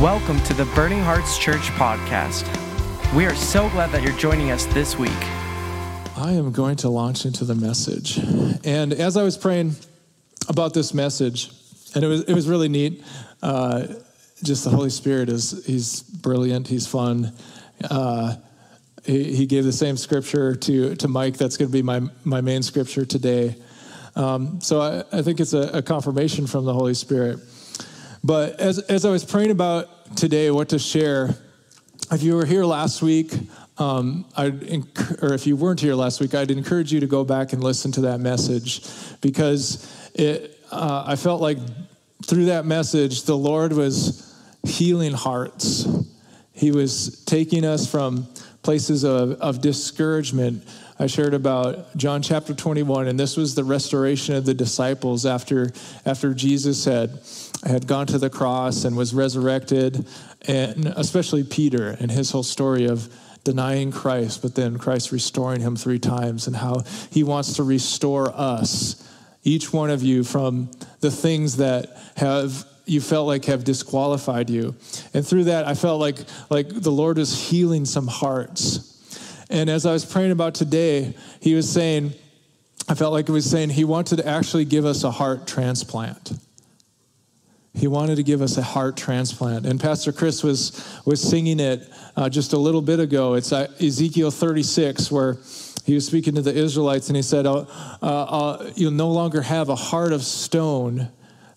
Welcome to the Burning Hearts Church podcast. We are so glad that you're joining us this week. I am going to launch into the message. And as I was praying about this message, and it was, it was really neat, uh, just the Holy Spirit is, he's brilliant, he's fun. Uh, he, he, gave the same scripture to, to Mike, that's going to be my, my main scripture today. Um, so I, I, think it's a, a confirmation from the Holy Spirit. But as, as I was praying about today, what to share, if you were here last week, um, I'd, or if you weren't here last week, I'd encourage you to go back and listen to that message because it, uh, I felt like through that message, the Lord was healing hearts. He was taking us from places of, of discouragement. I shared about John chapter 21, and this was the restoration of the disciples after, after Jesus had had gone to the cross and was resurrected, and especially Peter and his whole story of denying Christ, but then Christ restoring him three times, and how he wants to restore us, each one of you, from the things that have you felt like have disqualified you. And through that, I felt like like the Lord is healing some hearts. And as I was praying about today, he was saying, I felt like he was saying he wanted to actually give us a heart transplant. He wanted to give us a heart transplant. And Pastor Chris was, was singing it uh, just a little bit ago. It's uh, Ezekiel 36, where he was speaking to the Israelites and he said, uh, You'll no longer have a heart of stone,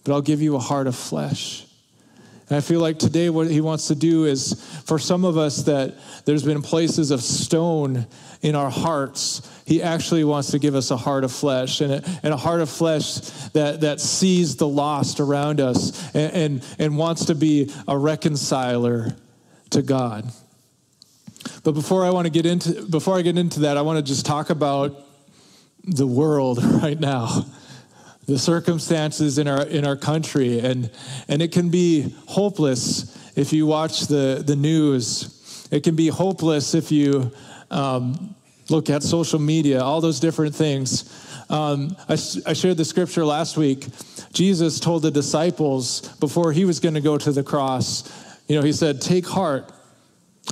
but I'll give you a heart of flesh. And I feel like today what he wants to do is for some of us that there's been places of stone in our hearts, he actually wants to give us a heart of flesh and a, and a heart of flesh that, that sees the lost around us and, and, and wants to be a reconciler to God. But before I want to get into before I get into that, I want to just talk about the world right now the circumstances in our in our country and and it can be hopeless if you watch the the news. It can be hopeless if you um, look at social media all those different things. Um, I, I shared the scripture last week. Jesus told the disciples before he was going to go to the cross you know he said take heart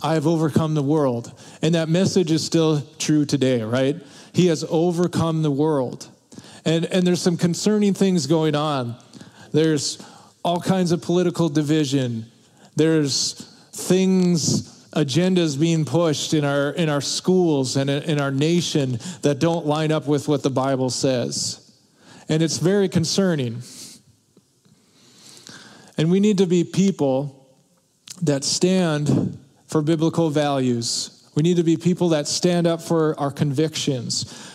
i have overcome the world. And that message is still true today right? He has overcome the world and, and there's some concerning things going on. There's all kinds of political division. There's things, agendas being pushed in our, in our schools and in our nation that don't line up with what the Bible says. And it's very concerning. And we need to be people that stand for biblical values. We need to be people that stand up for our convictions.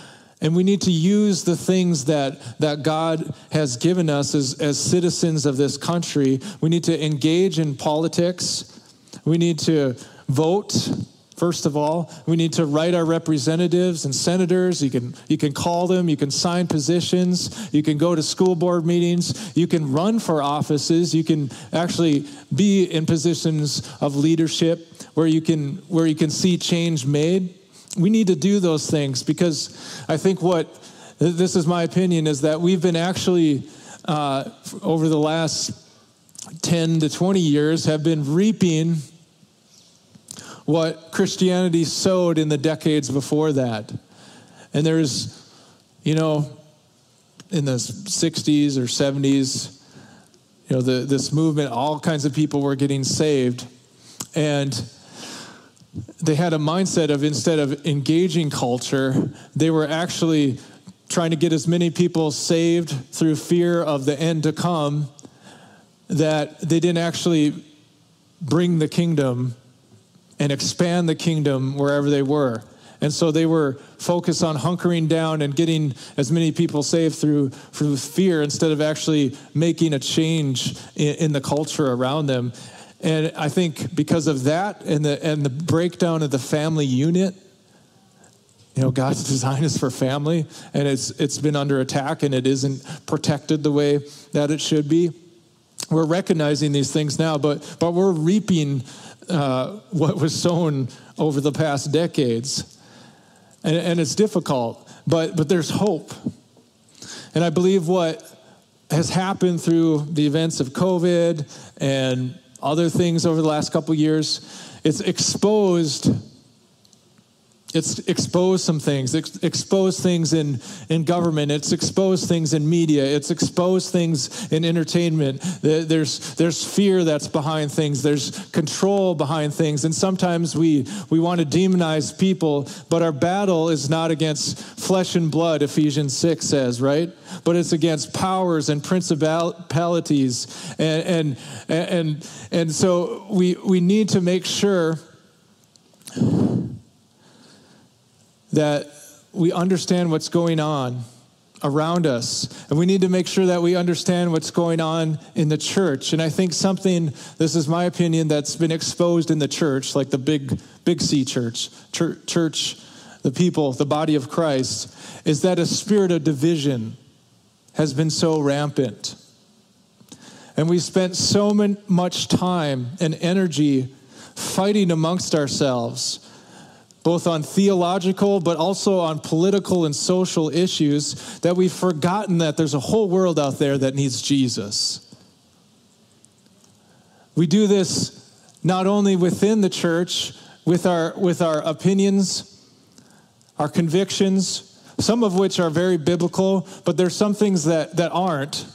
And we need to use the things that, that God has given us as, as citizens of this country. We need to engage in politics. We need to vote, first of all. We need to write our representatives and senators. You can, you can call them, you can sign positions, you can go to school board meetings, you can run for offices, you can actually be in positions of leadership where you can, where you can see change made we need to do those things because I think what, this is my opinion, is that we've been actually, uh, over the last 10 to 20 years, have been reaping what Christianity sowed in the decades before that. And there's, you know, in the 60s or 70s, you know, the, this movement, all kinds of people were getting saved. And they had a mindset of instead of engaging culture, they were actually trying to get as many people saved through fear of the end to come that they didn't actually bring the kingdom and expand the kingdom wherever they were. And so they were focused on hunkering down and getting as many people saved through, through fear instead of actually making a change in, in the culture around them. And I think because of that and the, and the breakdown of the family unit, you know, God's design is for family, and it's, it's been under attack and it isn't protected the way that it should be. We're recognizing these things now, but, but we're reaping uh, what was sown over the past decades. And, and it's difficult, but, but there's hope. And I believe what has happened through the events of COVID and other things over the last couple years. It's exposed it's exposed some things. It's exposed things in, in government. It's exposed things in media. It's exposed things in entertainment. There's, there's fear that's behind things. There's control behind things. And sometimes we, we want to demonize people, but our battle is not against flesh and blood, Ephesians 6 says, right? But it's against powers and principalities. And, and, and, and so we, we need to make sure that we understand what's going on around us. And we need to make sure that we understand what's going on in the church. And I think something, this is my opinion, that's been exposed in the church, like the big, big C church, church, church the people, the body of Christ, is that a spirit of division has been so rampant. And we spent so much time and energy fighting amongst ourselves both on theological but also on political and social issues, that we've forgotten that there's a whole world out there that needs Jesus. We do this not only within the church, with our, with our opinions, our convictions, some of which are very biblical, but there's some things that, that aren't.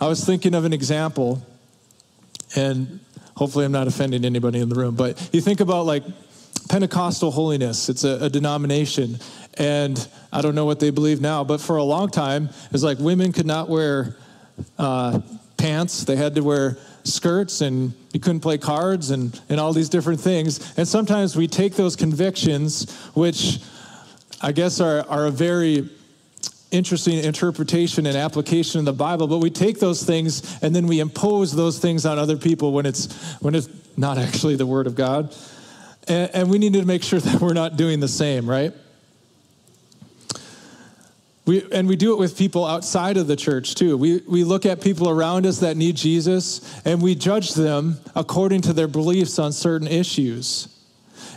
I was thinking of an example, and hopefully I'm not offending anybody in the room, but you think about like Pentecostal holiness. It's a, a, denomination. And I don't know what they believe now, but for a long time, it's like women could not wear uh, pants. They had to wear skirts and you couldn't play cards and, and all these different things. And sometimes we take those convictions, which I guess are, are a very interesting interpretation and application in the Bible, but we take those things and then we impose those things on other people when it's when it's not actually the word of God. And, and we need to make sure that we're not doing the same, right? We, and we do it with people outside of the church too. We, we look at people around us that need Jesus and we judge them according to their beliefs on certain issues.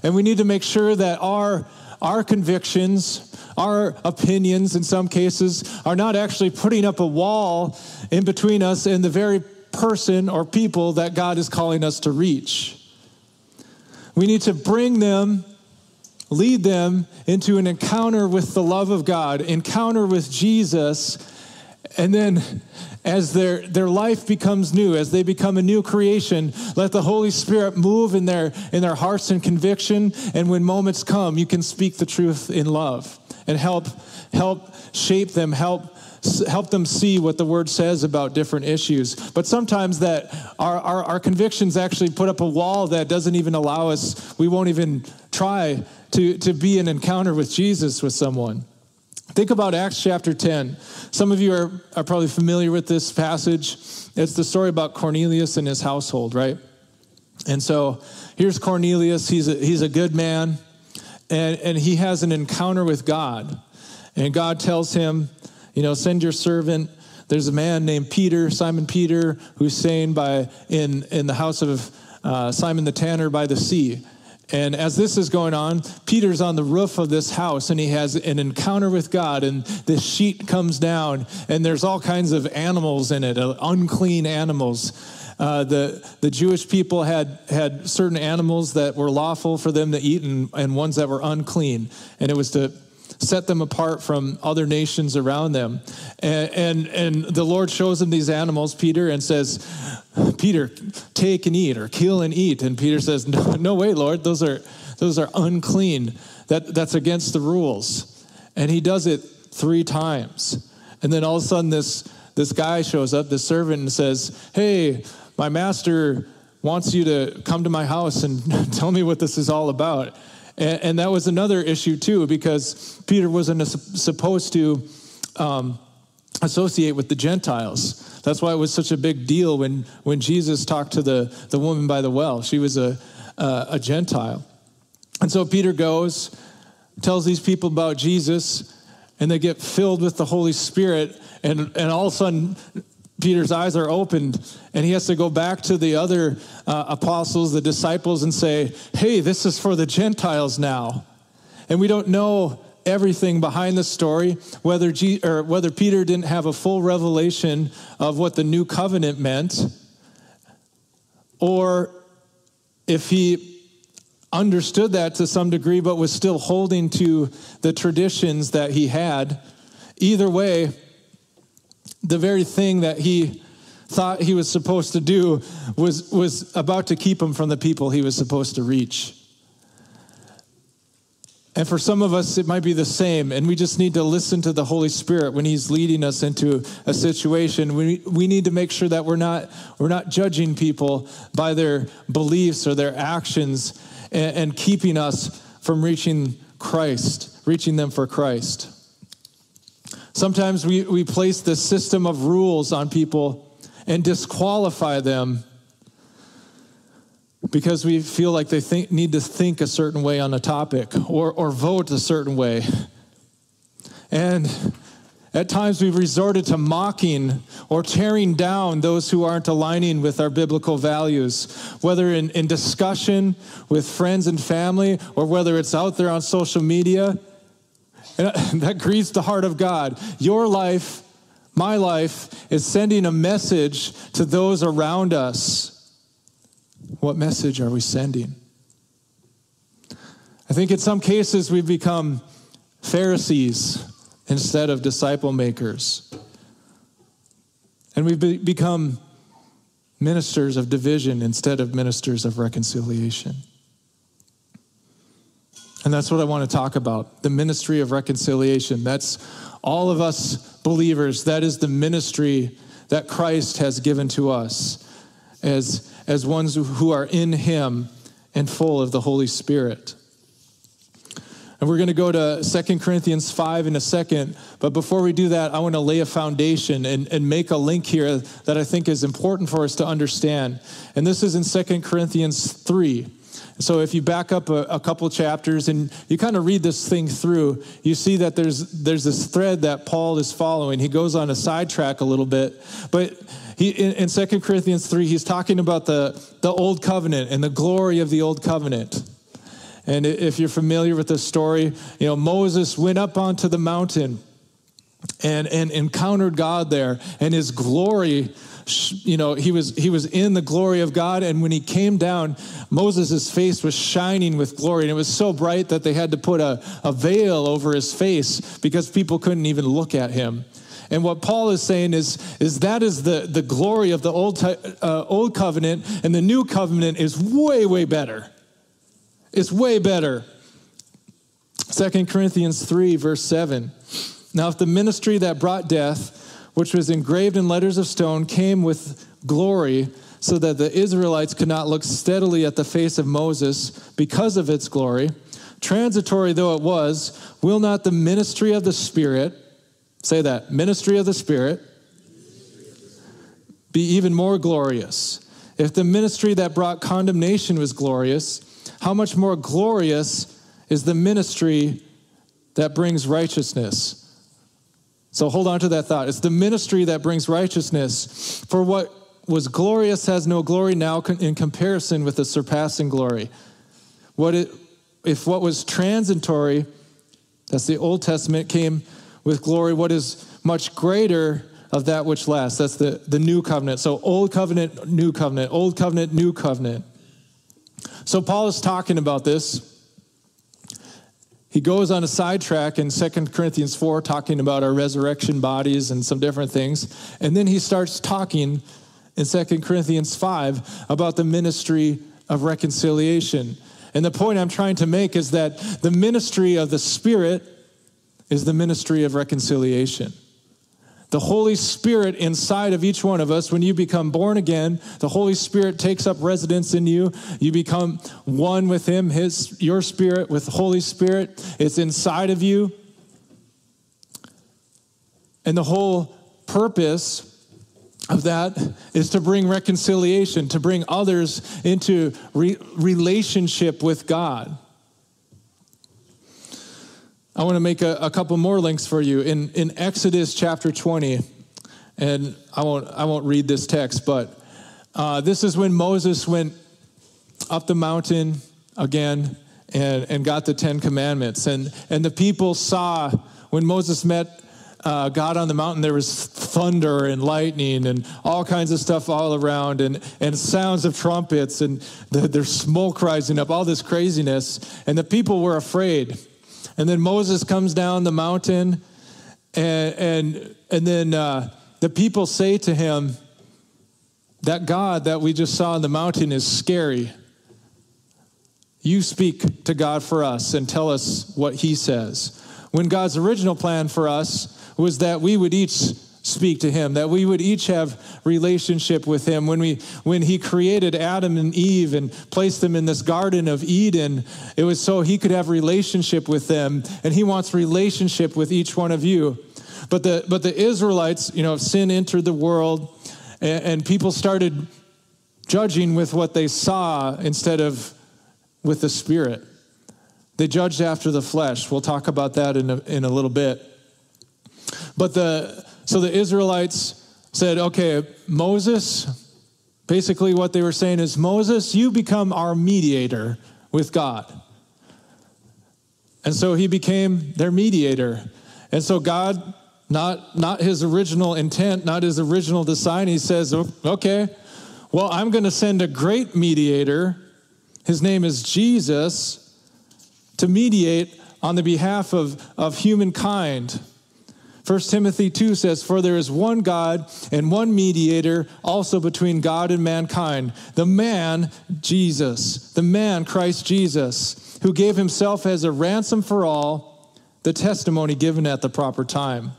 And we need to make sure that our, our convictions, our opinions in some cases, are not actually putting up a wall in between us and the very person or people that God is calling us to reach. We need to bring them, lead them into an encounter with the love of God, encounter with Jesus, and then as their, their life becomes new, as they become a new creation, let the Holy Spirit move in their, in their hearts and conviction. And when moments come, you can speak the truth in love and help, help shape them, help help them see what the word says about different issues. But sometimes that our, our, our, convictions actually put up a wall that doesn't even allow us, we won't even try to, to be an encounter with Jesus with someone. Think about Acts chapter 10. Some of you are, are probably familiar with this passage. It's the story about Cornelius and his household, right? And so here's Cornelius. He's a, he's a good man, and, and he has an encounter with God. And God tells him, you know, send your servant. There's a man named Peter, Simon Peter, who's staying by in, in the house of uh, Simon the tanner by the sea. And as this is going on, Peter's on the roof of this house and he has an encounter with God. And this sheet comes down, and there's all kinds of animals in it, uh, unclean animals. Uh, the, the Jewish people had, had certain animals that were lawful for them to eat and, and ones that were unclean. And it was to set them apart from other nations around them. And, and, and the Lord shows them these animals, Peter, and says, Peter, take and eat, or kill and eat. And Peter says, No, no way, Lord, those are, those are unclean. That, that's against the rules. And he does it three times. And then all of a sudden, this, this guy shows up, this servant, and says, Hey, my master wants you to come to my house and tell me what this is all about. And, and that was another issue, too, because Peter wasn't supposed to um, associate with the Gentiles. That's why it was such a big deal when, when Jesus talked to the, the woman by the well. She was a, a, a Gentile. And so Peter goes, tells these people about Jesus, and they get filled with the Holy Spirit. And, and all of a sudden, Peter's eyes are opened and he has to go back to the other uh, apostles, the disciples, and say, Hey, this is for the Gentiles now. And we don't know everything behind the story, whether, G- or whether Peter didn't have a full revelation of what the new covenant meant. or if he understood that to some degree but was still holding to the traditions that he had. Either way, the very thing that he thought he was supposed to do was, was about to keep him from the people he was supposed to reach. And for some of us, it might be the same. And we just need to listen to the Holy Spirit when He's leading us into a situation. We, we need to make sure that we're not, we're not judging people by their beliefs or their actions and, and keeping us from reaching Christ, reaching them for Christ. Sometimes we, we place this system of rules on people and disqualify them because we feel like they think, need to think a certain way on a topic or, or vote a certain way. And at times we've resorted to mocking or tearing down those who aren't aligning with our biblical values, whether in, in discussion with friends and family or whether it's out there on social media. And that grieves the heart of God. Your life, my life, is sending a message to those around us. What message are we sending? I think in some cases we've become Pharisees instead of disciple makers. And we've be- become ministers of division instead of ministers of reconciliation. And that's what I want to talk about the ministry of reconciliation. That's all of us believers. That is the ministry that Christ has given to us as, as ones who are in Him and full of the Holy Spirit. And we're going to go to Second Corinthians 5 in a second. But before we do that, I want to lay a foundation and, and make a link here that I think is important for us to understand. And this is in Second Corinthians 3. So if you back up a, a couple chapters and you kind of read this thing through, you see that there's there's this thread that Paul is following. He goes on a sidetrack a little bit, but he in, in 2 Corinthians 3, he's talking about the, the old covenant and the glory of the old covenant. And if you're familiar with this story, you know, Moses went up onto the mountain and, and encountered God there, and his glory, you know, he was, he was in the glory of God. And when he came down, Moses' face was shining with glory, and it was so bright that they had to put a, a veil over his face because people couldn't even look at him. And what Paul is saying is, is that is the, the glory of the old, uh, old covenant, and the new covenant is way, way better. It's way better. 2 Corinthians 3, verse 7. Now, if the ministry that brought death, which was engraved in letters of stone, came with glory, so that the Israelites could not look steadily at the face of Moses because of its glory, transitory though it was, will not the ministry of the Spirit, say that, ministry of the Spirit, be even more glorious? If the ministry that brought condemnation was glorious, how much more glorious is the ministry that brings righteousness? So hold on to that thought. It's the ministry that brings righteousness. For what was glorious has no glory now in comparison with the surpassing glory. What it, if what was transitory, that's the Old Testament, came with glory, what is much greater of that which lasts? That's the, the new covenant. So, old covenant, new covenant, old covenant, new covenant. So Paul is talking about this. He goes on a sidetrack in 2 Corinthians 4, talking about our resurrection bodies and some different things. And then he starts talking in 2 Corinthians 5 about the ministry of reconciliation. And the point I'm trying to make is that the ministry of the Spirit is the ministry of reconciliation. The Holy Spirit inside of each one of us, when you become born again, the Holy Spirit takes up residence in you. You become one with Him, His, your spirit with the Holy Spirit. It's inside of you. And the whole purpose of that is to bring reconciliation, to bring others into re- relationship with God. I want to make a, a, couple more links for you. In, in Exodus chapter 20, and I won't, I won't read this text, but uh, this is when Moses went up the mountain again and, and got the Ten Commandments. And, and the people saw when Moses met uh, God on the mountain, there was thunder and lightning and all kinds of stuff all around, and, and sounds of trumpets, and the, there's smoke rising up, all this craziness. And the people were afraid. And then Moses comes down the mountain, and, and, and then uh, the people say to him, That God that we just saw on the mountain is scary. You speak to God for us and tell us what he says. When God's original plan for us was that we would each speak to him that we would each have relationship with him. When we when he created adam and eve and placed them in this garden of eden it was so he could have relationship with them and he wants relationship with each one of you. But the but the israelites you know sin entered the world and, and people started judging with what they saw instead of with the spirit. They judged after the flesh. We'll talk about that in a, in a little bit. But the so the Israelites said, okay, Moses, basically what they were saying is, Moses, you become our mediator with God. And so he became their mediator. And so God, not, not his original intent, not his original design, he says, oh, okay, well, I'm going to send a great mediator. His name is Jesus to mediate on the behalf of, of humankind. 1 Timothy 2 says, For there is one God and one mediator also between God and mankind, the man, Jesus, the man, Christ Jesus, who gave himself as a ransom for all, the testimony given at the proper time.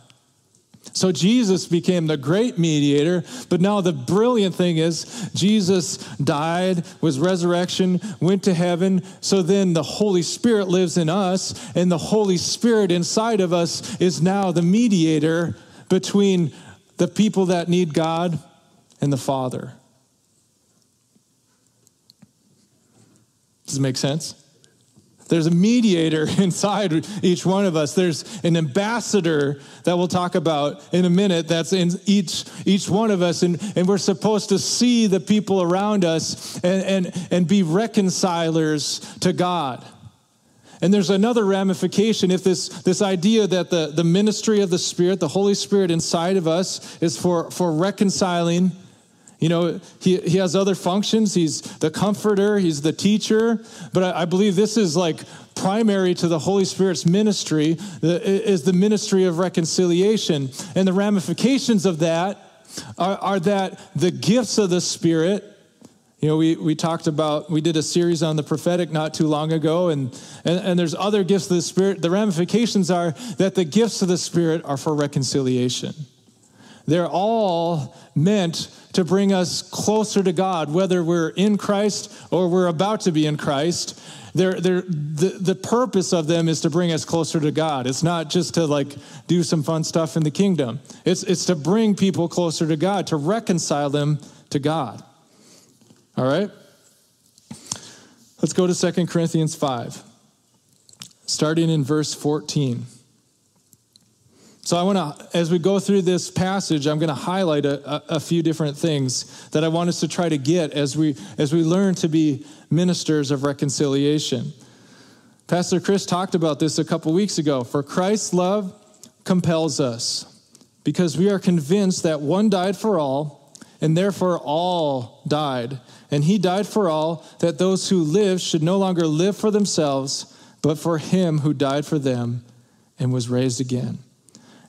So Jesus became the great mediator, but now the brilliant thing is Jesus died, was resurrection, went to heaven. So then the Holy Spirit lives in us, and the Holy Spirit inside of us is now the mediator between the people that need God and the Father. Does it make sense? There's a mediator inside each one of us. There's an ambassador that we'll talk about in a minute that's in each, each one of us. And, and we're supposed to see the people around us and, and, and be reconcilers to God. And there's another ramification if this, this idea that the, the ministry of the Spirit, the Holy Spirit inside of us, is for, for reconciling you know, he, he has other functions. He's the comforter, he's the teacher. But I, I believe this is like primary to the Holy Spirit's ministry, is the ministry of reconciliation. And the ramifications of that are, are that the gifts of the Spirit, you know, we, we talked about, we did a series on the prophetic not too long ago, and, and, and there's other gifts of the Spirit. The ramifications are that the gifts of the Spirit are for reconciliation. They're all meant to bring us closer to God, whether we're in Christ or we're about to be in Christ. They're, they're, the, the purpose of them is to bring us closer to God. It's not just to like do some fun stuff in the kingdom. It's, it's to bring people closer to God, to reconcile them to God. All right? Let's go to 2 Corinthians 5, starting in verse 14. So I want to, as we go through this passage, I'm going to highlight a, a, a, few different things that I want us to try to get as we as we learn to be ministers of reconciliation. Pastor Chris talked about this a couple weeks ago. For Christ's love compels us, because we are convinced that one died for all, and therefore all died. And he died for all, that those who live should no longer live for themselves, but for him who died for them and was raised again.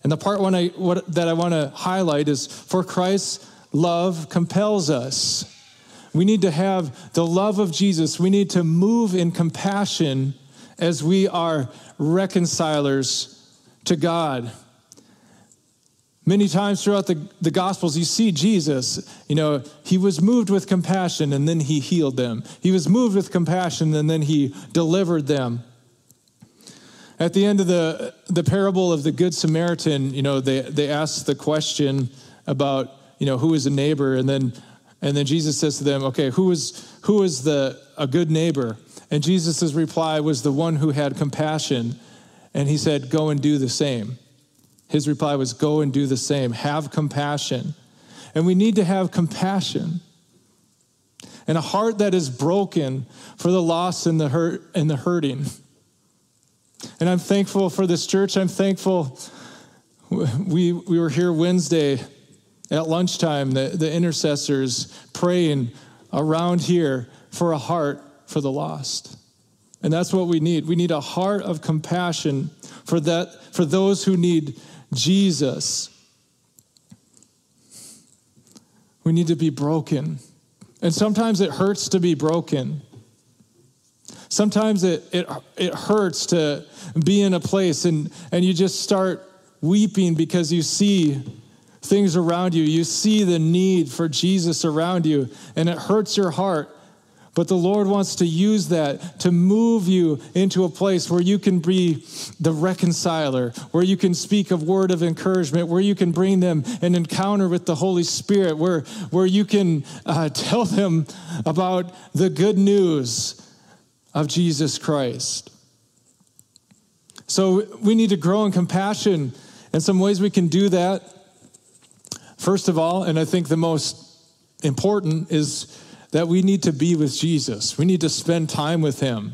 And the part one I, what, that I want to highlight is for Christ's love compels us. We need to have the love of Jesus. We need to move in compassion as we are reconcilers to God. Many times throughout the, the Gospels, you see Jesus, you know, he was moved with compassion and then he healed them. He was moved with compassion and then he delivered them. At the end of the, the parable of the Good Samaritan, you know, they, they ask the question about, you know, who is a neighbor? And then, and then Jesus says to them, okay, who is, who is the, a good neighbor? And Jesus' reply was the one who had compassion. And he said, go and do the same. His reply was, go and do the same. Have compassion. And we need to have compassion and a heart that is broken for the lost and the hurt and the hurting. And I'm thankful for this church. I'm thankful We, we were here Wednesday at lunchtime, the, the intercessors praying around here for a heart for the lost. And that's what we need. We need a heart of compassion for that for those who need Jesus. We need to be broken. And sometimes it hurts to be broken. Sometimes it, it, it hurts to be in a place and, and you just start weeping because you see things around you. You see the need for Jesus around you, and it hurts your heart. But the Lord wants to use that to move you into a place where you can be the reconciler, where you can speak a word of encouragement, where you can bring them an encounter with the Holy Spirit, where, where you can uh, tell them about the good news of Jesus Christ. So we need to grow in compassion, and some ways we can do that. First of all, and I think the most important is that we need to be with Jesus. We need to spend time with him.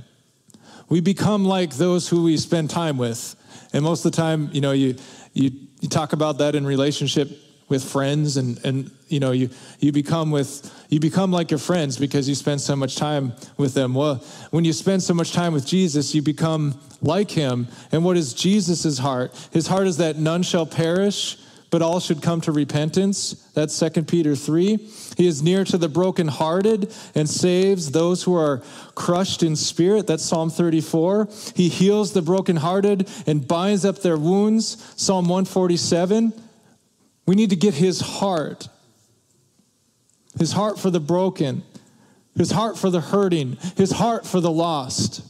We become like those who we spend time with. And most of the time, you know, you, you, you talk about that in relationship with friends and, and you know you, you become with you become like your friends because you spend so much time with them well when you spend so much time with jesus you become like him and what is jesus' heart his heart is that none shall perish but all should come to repentance. That's 2 Peter 3. He is near to the brokenhearted and saves those who are crushed in spirit. That's Psalm 34. He heals the brokenhearted and binds up their wounds. Psalm 147. We need to get his heart. His heart for the broken, his heart for the hurting, his heart for the lost.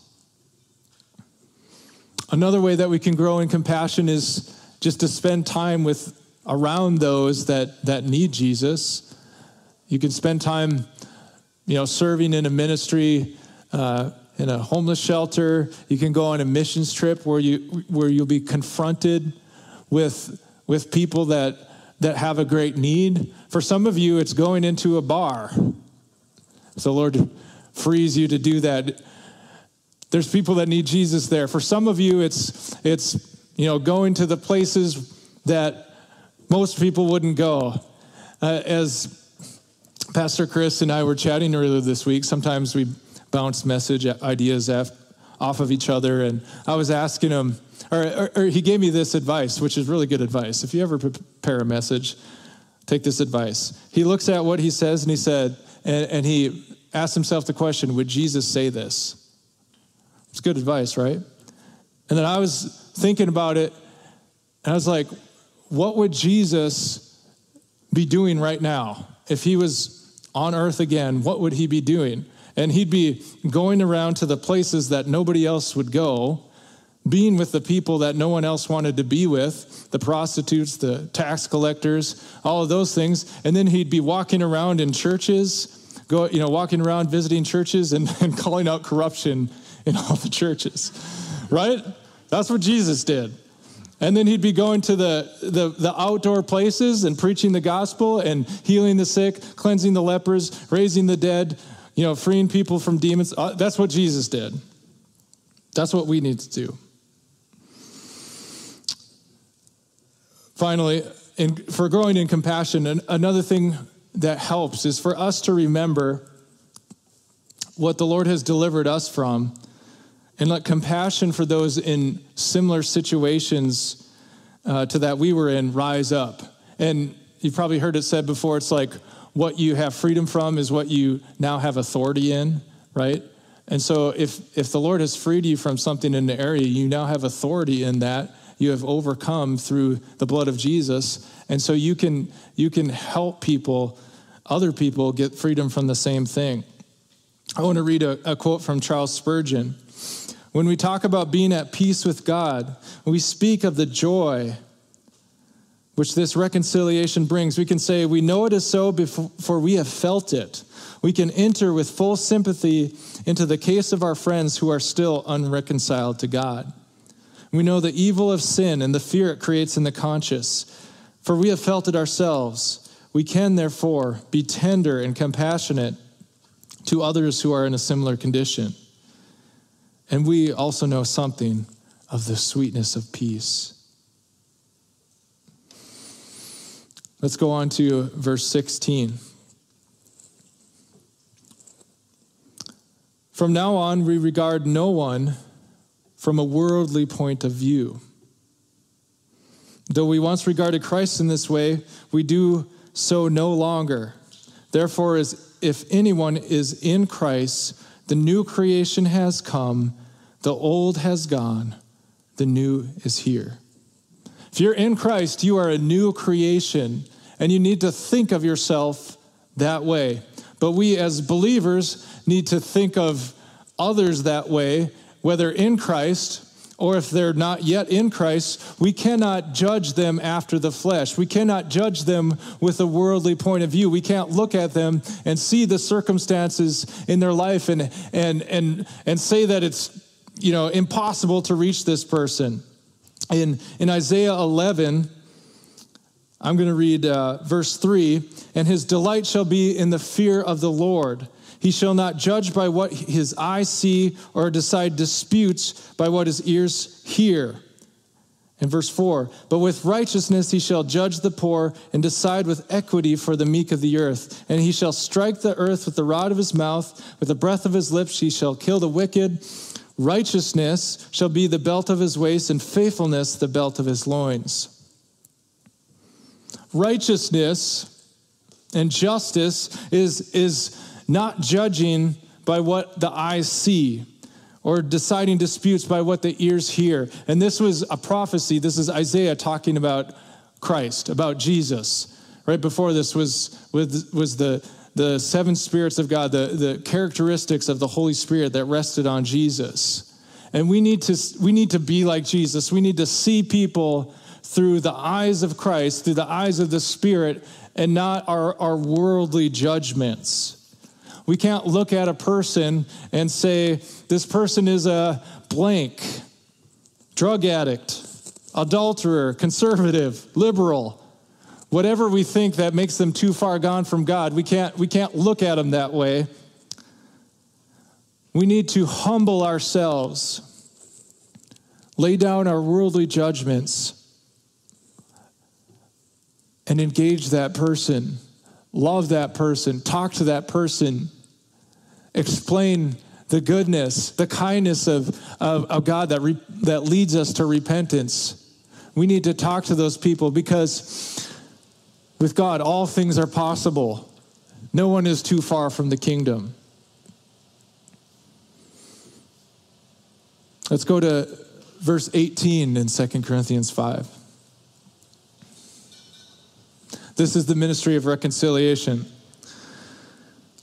Another way that we can grow in compassion is just to spend time with around those that, that need Jesus. You can spend time, you know, serving in a ministry, uh, in a homeless shelter. You can go on a missions trip where you where you'll be confronted with with people that that have a great need. For some of you, it's going into a bar. So Lord frees you to do that. There's people that need Jesus there. For some of you, it's it's you know going to the places that most people wouldn't go. Uh, as Pastor Chris and I were chatting earlier this week, sometimes we bounce message ideas off of each other, and I was asking him, or, or, or he gave me this advice, which is really good advice. If you ever prepare a message, take this advice. He looks at what he says and he said, and, and he asked himself the question, would Jesus say this? It's good advice, right? And then I was thinking about it, and I was like, what would Jesus be doing right now? If he was on earth again, what would he be doing? And he'd be going around to the places that nobody else would go, being with the people that no one else wanted to be with the prostitutes, the tax collectors, all of those things. And then he'd be walking around in churches, go, you know, walking around visiting churches and, and calling out corruption in all the churches, right? That's what Jesus did. And then he'd be going to the, the, the, outdoor places and preaching the gospel and healing the sick, cleansing the lepers, raising the dead, you know, freeing people from demons. Uh, that's what Jesus did. That's what we need to do. Finally, in, for growing in compassion, another thing that helps is for us to remember what the Lord has delivered us from and let compassion for those in similar situations uh, to that we were in rise up. And you've probably heard it said before it's like what you have freedom from is what you now have authority in, right? And so if, if the Lord has freed you from something in the area, you now have authority in that. You have overcome through the blood of Jesus. And so you can, you can help people, other people, get freedom from the same thing. I want to read a, a quote from Charles Spurgeon. When we talk about being at peace with God, we speak of the joy which this reconciliation brings. We can say, We know it is so for we have felt it. We can enter with full sympathy into the case of our friends who are still unreconciled to God. We know the evil of sin and the fear it creates in the conscious, for we have felt it ourselves. We can, therefore, be tender and compassionate to others who are in a similar condition. And we also know something of the sweetness of peace. Let's go on to verse 16. From now on, we regard no one from a worldly point of view. Though we once regarded Christ in this way, we do so no longer. Therefore, as if anyone is in Christ, the new creation has come, the old has gone, the new is here. If you're in Christ, you are a new creation, and you need to think of yourself that way. But we as believers need to think of others that way, whether in Christ or if they're not yet in Christ, we cannot judge them after the flesh. We cannot judge them with a worldly point of view. We can't look at them and see the circumstances in their life and, and, and, and say that it's you know, impossible to reach this person. In, in Isaiah 11, I'm going to read uh, verse 3 and his delight shall be in the fear of the Lord. He shall not judge by what his eyes see or decide disputes by what his ears hear. In verse 4, but with righteousness he shall judge the poor and decide with equity for the meek of the earth. And he shall strike the earth with the rod of his mouth, with the breath of his lips he shall kill the wicked. Righteousness shall be the belt of his waist, and faithfulness the belt of his loins. Righteousness and justice is, is not judging by what the eyes see or deciding disputes by what the ears hear. And this was a prophecy. This is Isaiah talking about Christ, about Jesus. Right before this was, was, was the, the seven spirits of God, the, the characteristics of the Holy Spirit that rested on Jesus. And we need to we need to be like Jesus. We need to see people through the eyes of Christ, through the eyes of the Spirit, and not our, our worldly judgments. We can't look at a person and say, this person is a blank, drug addict, adulterer, conservative, liberal. Whatever we think that makes them too far gone from God, we can't, we can't look at them that way. We need to humble ourselves, lay down our worldly judgments, and engage that person love that person, talk to that person, explain the goodness, the kindness of, of, of God that, re, that leads us to repentance. We need to talk to those people because with God, all things are possible. No one is too far from the kingdom. Let's go to verse 18 in 2 Corinthians 5. This is the ministry of reconciliation.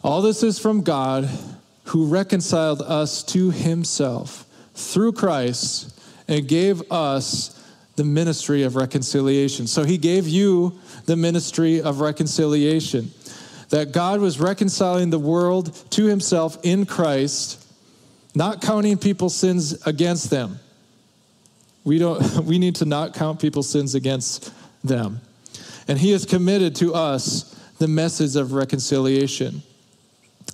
All this is from God who reconciled us to himself through Christ and gave us the ministry of reconciliation. So he gave you the ministry of reconciliation. That God was reconciling the world to himself in Christ, not counting people's sins against them. We don't we need to not count people's sins against them. And he has committed to us the message of reconciliation.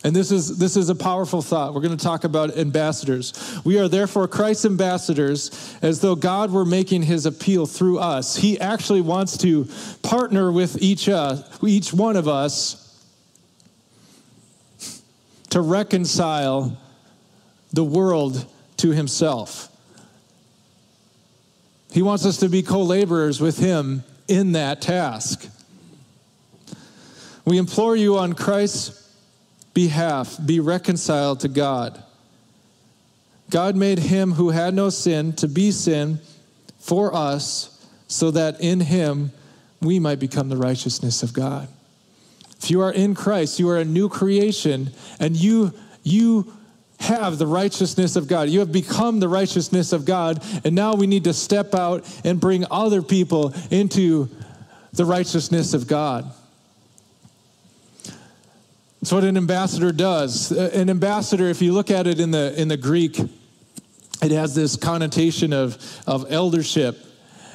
And this is, this is a powerful thought. We're going to talk about ambassadors. We are therefore Christ's ambassadors as though God were making his appeal through us. He actually wants to partner with each, uh, each one of us to reconcile the world to himself. He wants us to be co laborers with him in that task. We implore you on Christ's behalf, be reconciled to God. God made him who had no sin to be sin for us, so that in him we might become the righteousness of God. If you are in Christ, you are a new creation, and you, you have the righteousness of God. You have become the righteousness of God, and now we need to step out and bring other people into the righteousness of God. That's what an ambassador does. Uh, an ambassador, if you look at it in the, in the Greek, it has this connotation of, of eldership.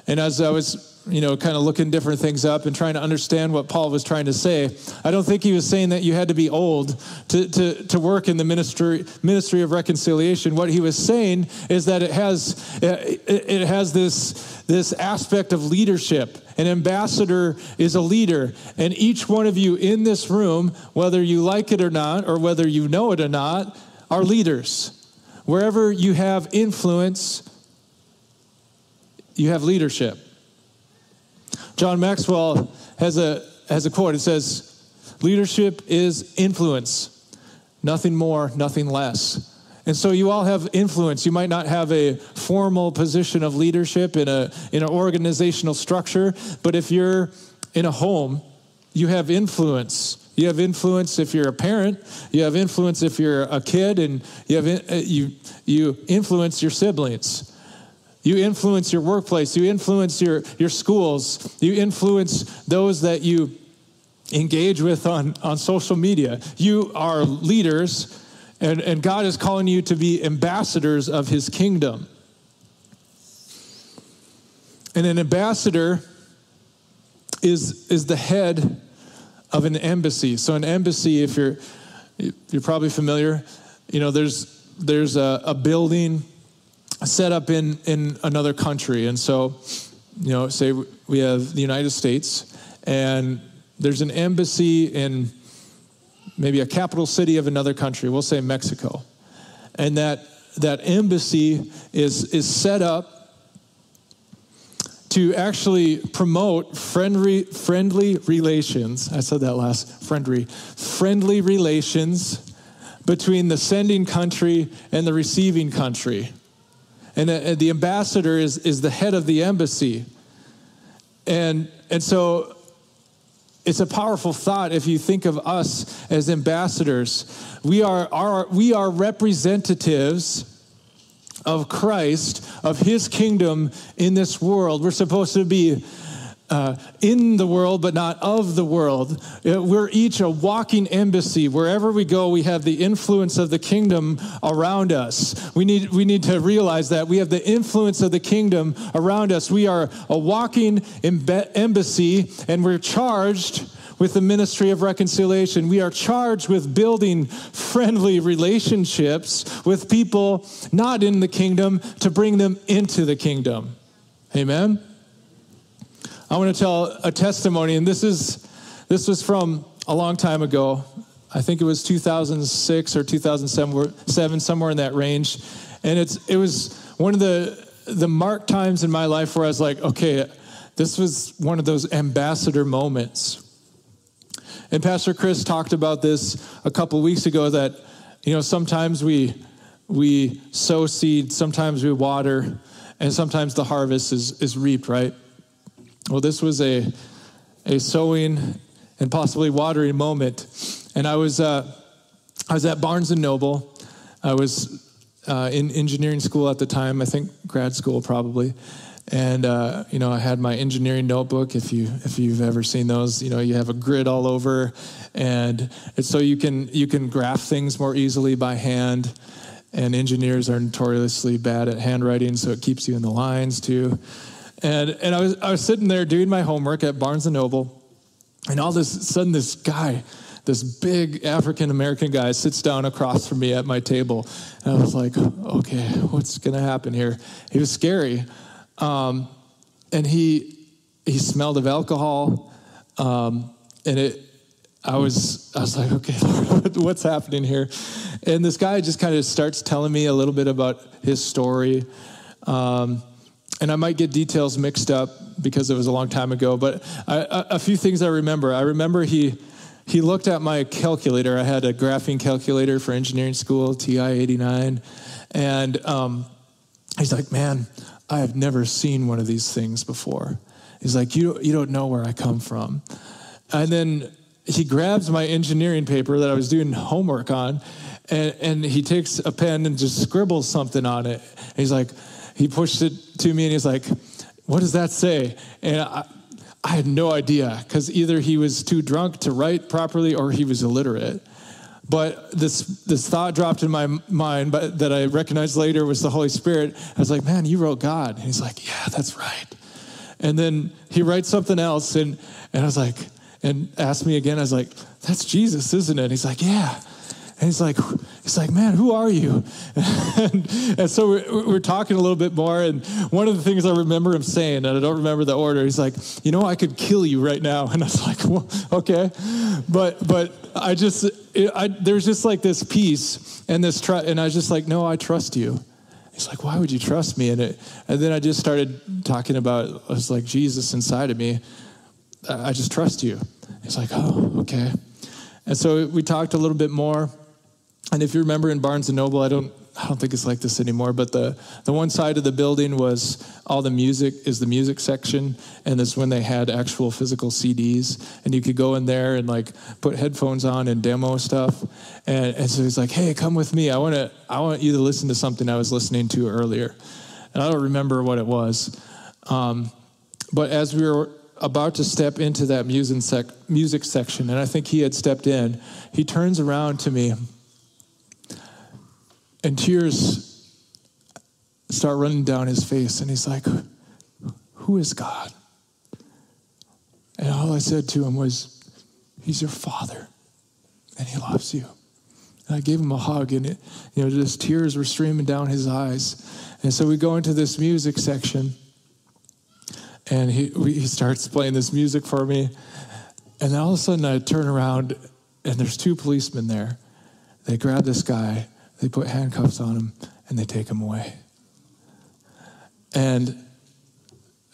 And as I was you know, kind of looking different things up and trying to understand what Paul was trying to say, I don't think he was saying that you had to be old to, to, to work in the ministry, ministry of reconciliation. What he was saying is that it has, it, it has this, this aspect of leadership. An ambassador is a leader. And each one of you in this room, whether you like it or not, or whether you know it or not, are leaders. Wherever you have influence, you have leadership. John Maxwell has a, has a quote. It says, Leadership is influence, nothing more, nothing less. And so you all have influence. You might not have a formal position of leadership in, a, in an organizational structure, but if you're in a home, you have influence. You have influence if you're a parent. You have influence if you're a kid, and you have uh, you you influence your siblings. You influence your workplace. You influence your, your schools. You influence those that you engage with on, on social media. You are leaders, and, and God is calling you to be ambassadors of his kingdom. And an ambassador is, is the head of an embassy. So, an embassy, if you're, you're probably familiar, you know, there's, there's a, a building set up in, in another country. And so, you know, say we have the United States, and there's an embassy in maybe a capital city of another country, we'll say Mexico. And that, that embassy is, is set up to actually promote friendly, friendly relations. I said that last, friendly, friendly relations between the sending country and the receiving country. And uh, the ambassador is, is the head of the embassy. And, and so it's a powerful thought if you think of us as ambassadors. We are, are, we are representatives of Christ, of his kingdom in this world. We're supposed to be uh, in the world, but not of the world. Uh, we're each a walking embassy. Wherever we go, we have the influence of the kingdom around us. We need, we need to realize that we have the influence of the kingdom around us. We are a walking embassy, and we're charged with the ministry of reconciliation. We are charged with building friendly relationships with people not in the kingdom to bring them into the kingdom. Amen. I want to tell a testimony, and this is this was from a long time ago. I think it was 2006 or 2007, somewhere in that range. And it's it was one of the the marked times in my life where I was like, okay, this was one of those ambassador moments. And Pastor Chris talked about this a couple weeks ago that you know sometimes we we sow seed, sometimes we water, and sometimes the harvest is is reaped, right? Well, this was a, a sowing and possibly watering moment. And I was, uh, I was at Barnes and Noble. I was uh, in engineering school at the time, I think grad school probably. And uh, you know, I had my engineering notebook. If you if you've ever seen those, you know, you have a grid all over, and it's so you can you can graph things more easily by hand. And engineers are notoriously bad at handwriting, so it keeps you in the lines too. And, and I, was, I was sitting there doing my homework at Barnes and Noble, and all of a sudden, this guy, this big African American guy, sits down across from me at my table. And I was like, okay, what's going to happen here? He was scary. Um, and he, he smelled of alcohol. Um, and it, I was, I was like, okay, Lord, what's happening here? And this guy just kind of starts telling me a little bit about his story. Um, and I might get details mixed up because it was a long time ago, but I, a, a few things I remember. I remember he he looked at my calculator. I had a graphing calculator for engineering school, TI 89, and um, he's like, "Man, I have never seen one of these things before." He's like, "You you don't know where I come from," and then he grabs my engineering paper that I was doing homework on, and, and he takes a pen and just scribbles something on it. And he's like he pushed it to me and he's like, What does that say? And I, I had no idea because either he was too drunk to write properly or he was illiterate. But this, this thought dropped in my mind but that I recognized later was the Holy Spirit. I was like, Man, you wrote God. And he's like, Yeah, that's right. And then he writes something else, and, and I was like, and asked me again, I was like, that's Jesus, isn't it? And he's like, yeah. And he's like, he's like, man, who are you? and, and, so we're, we're, talking a little bit more. And one of the things I remember him saying, and I don't remember the order, he's like, you know, I could kill you right now. And I was like, well, okay. But, but I just, I, there's just like this peace and this trust. And I was just like, no, I trust you. He's like, why would you trust me? And, it, and then I just started talking about, it was like Jesus inside of me. I just trust you. He's like, oh, okay. And so we talked a little bit more. And if you remember in Barnes and Noble, I don't I don't think it's like this anymore, but the, the one side of the building was all the music is the music section, and it's when they had actual physical CDs, and you could go in there and like put headphones on and demo stuff. And, and so he's like, "Hey, come with me. I want to. I want you to listen to something I was listening to earlier." And I don't remember what it was, um, but as we were about to step into that music, sec- music section, and I think he had stepped in, he turns around to me and tears start running down his face. And he's like, Who is God? And all I said to him was, He's your father, and he loves you. And I gave him a hug, and it, you know, just tears were streaming down his eyes. And so we go into this music section, and he, he starts playing this music for me. And then all of a sudden, I turn around, and there's two policemen there. They grab this guy, they put handcuffs on him and they take him away. And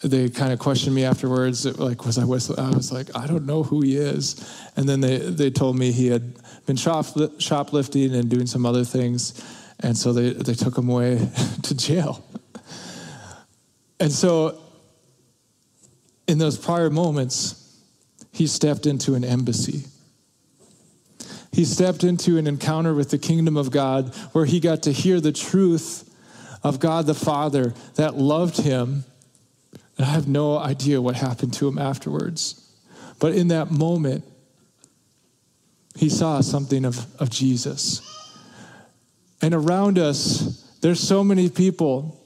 they kind of questioned me afterwards, like, was I whistling? I was like, I don't know who he is. And then they, they told me he had been shop, shoplifting and doing some other things. And so they, they took him away to jail. And so in those prior moments, he stepped into an embassy he stepped into an encounter with the kingdom of God where he got to hear the truth of God the Father that loved him. And I have no idea what happened to him afterwards. But in that moment, he saw something of, of Jesus. And around us, there's so many people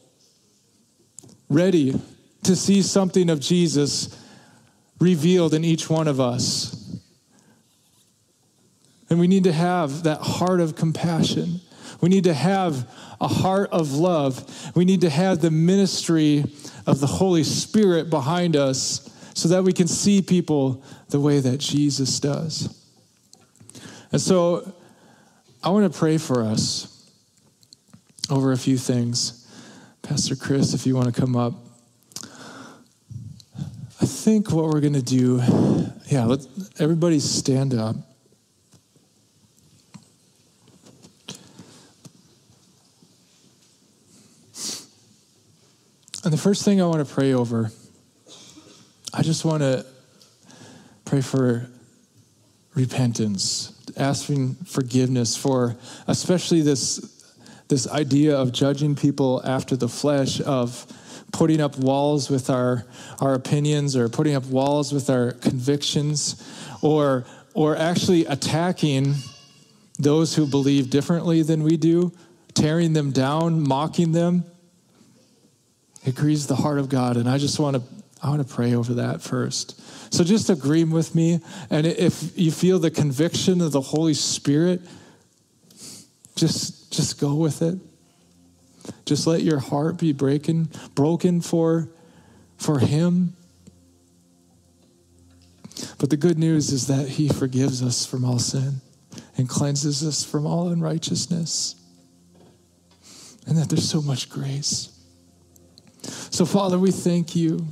ready to see something of Jesus revealed in each one of us. And we need to have that heart of compassion. We need to have a heart of love. We need to have the ministry of the Holy Spirit behind us so that we can see people the way that Jesus does. And so I want to pray for us over a few things. Pastor Chris, if you want to come up. I think what we're going to do, yeah, let everybody stand up. And the first thing I want to pray over, I just want to pray for repentance, asking forgiveness for especially this, this idea of judging people after the flesh, of putting up walls with our, our opinions or putting up walls with our convictions, or, or actually attacking those who believe differently than we do, tearing them down, mocking them. It grieves the heart of God. And I just want to I want to pray over that first. So just agree with me. And if you feel the conviction of the Holy Spirit, just just go with it. Just let your heart be breaking, broken for, for him. But the good news is that he forgives us from all sin and cleanses us from all unrighteousness. And that there's so much grace. So, Father, we thank you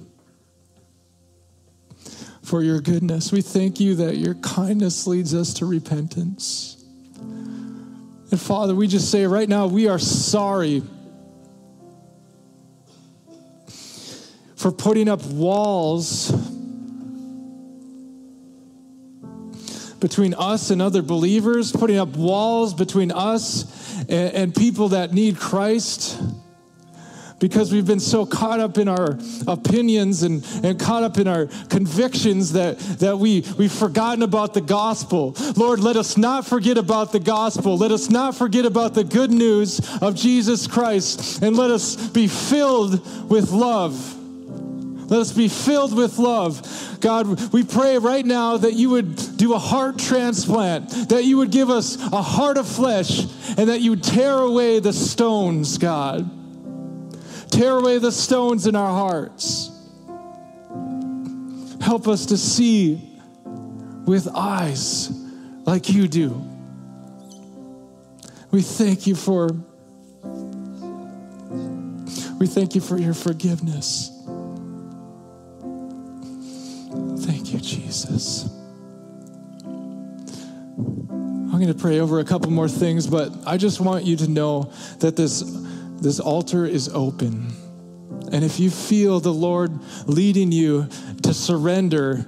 for your goodness. We thank you that your kindness leads us to repentance. And Father, we just say right now, we are sorry for putting up walls between us and other believers, putting up walls between us and, and people that need Christ because we've been so caught up in our opinions and, and caught up in our convictions that, that we, we've forgotten about the gospel. Lord, let us not forget about the gospel. Let us not forget about the good news of Jesus Christ. And let us be filled with love. Let us be filled with love. God, we pray right now that you would do a heart transplant, that you would give us a heart of flesh, and that you tear away the stones, God. Tear away the stones in our hearts. Help us to see with eyes like you do. We thank you for we thank you for your forgiveness. Thank you, Jesus. I'm going to pray over a couple more things, but I just want you to know that this, this altar is open. And if you feel the Lord leading you to surrender,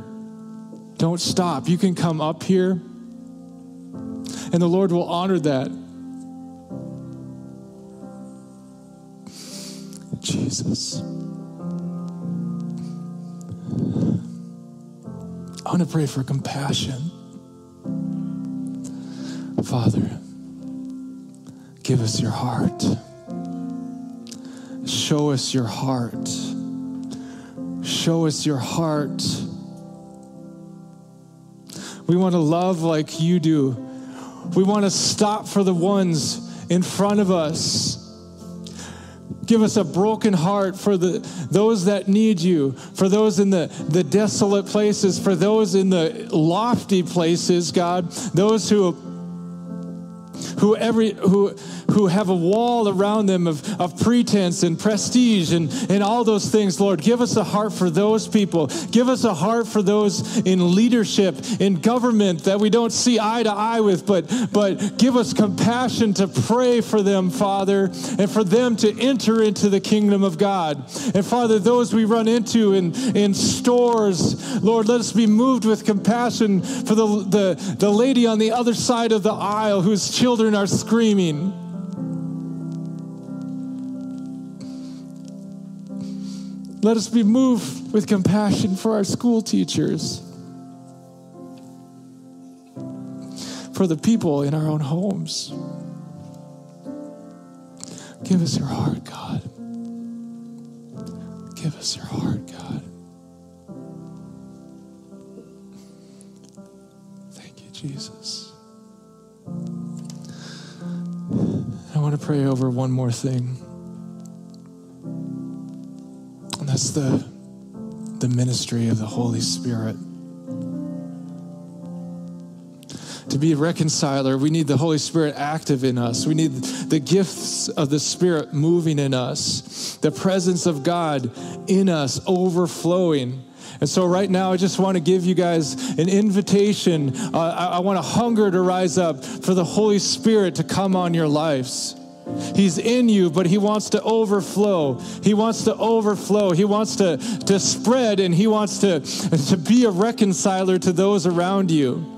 don't stop. You can come up here, and the Lord will honor that. Jesus. I want to pray for compassion. Father, give us your heart. Show us your heart. Show us your heart. We want to love like you do. We want to stop for the ones in front of us Give us a broken heart for the, those that need you, for those in the, the desolate places, for those in the lofty places, God, those who who every who who have a wall around them of, of pretense and prestige and, and all those things, Lord. Give us a heart for those people. Give us a heart for those in leadership, in government that we don't see eye to eye with, but, but give us compassion to pray for them, Father, and for them to enter into the kingdom of God. And Father, those we run into in, in stores, Lord, let us be moved with compassion for the, the, the lady on the other side of the aisle whose children are screaming. Let us be moved with compassion for our school teachers, for the people in our own homes. Give us your heart, God. Give us your heart, God. Thank you, Jesus. I want to pray over one more thing. That's the, the ministry of the Holy Spirit. To be a reconciler, we need the Holy Spirit active in us. We need the gifts of the Spirit moving in us, the presence of God in us overflowing. And so, right now, I just want to give you guys an invitation. Uh, I, I want to hunger to rise up for the Holy Spirit to come on your lives. He's in you, but he wants to overflow. He wants to overflow. He wants to, to spread and he wants to, to be a reconciler to those around you.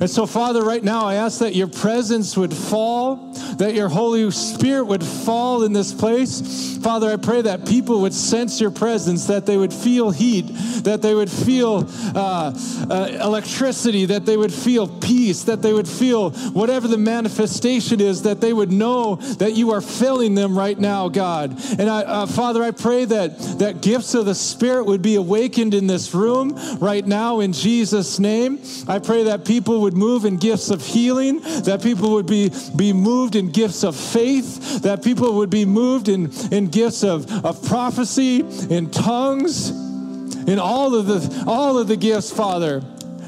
And so, Father, right now, I ask that your presence would fall, that your Holy Spirit would fall in this place. Father, I pray that people would sense your presence, that they would feel heat, that they would feel uh, uh, electricity, that they would feel peace, that they would feel whatever the manifestation is, that they would know that you are filling them right now, God. And I, uh, Father, I pray that, that gifts of the Spirit would be awakened in this room right now in Jesus' name. I pray that people would would move in gifts of healing, that people would be, be moved in gifts of faith, that people would be moved in, in gifts of, of prophecy, in tongues, in all of the all of the gifts, Father.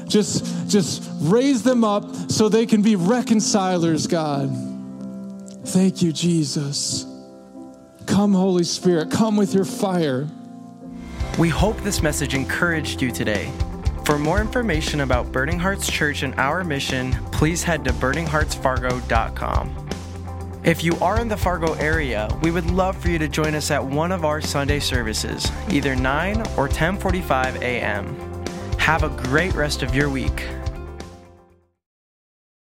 Just just raise them up so they can be reconcilers, God. Thank you, Jesus. Come, Holy Spirit, come with your fire. We hope this message encouraged you today. For more information about Burning Hearts Church and our mission, please head to burningheartsfargo.com. If you are in the Fargo area, we would love for you to join us at one of our Sunday services, either 9 or 10:45 a.m. Have a great rest of your week.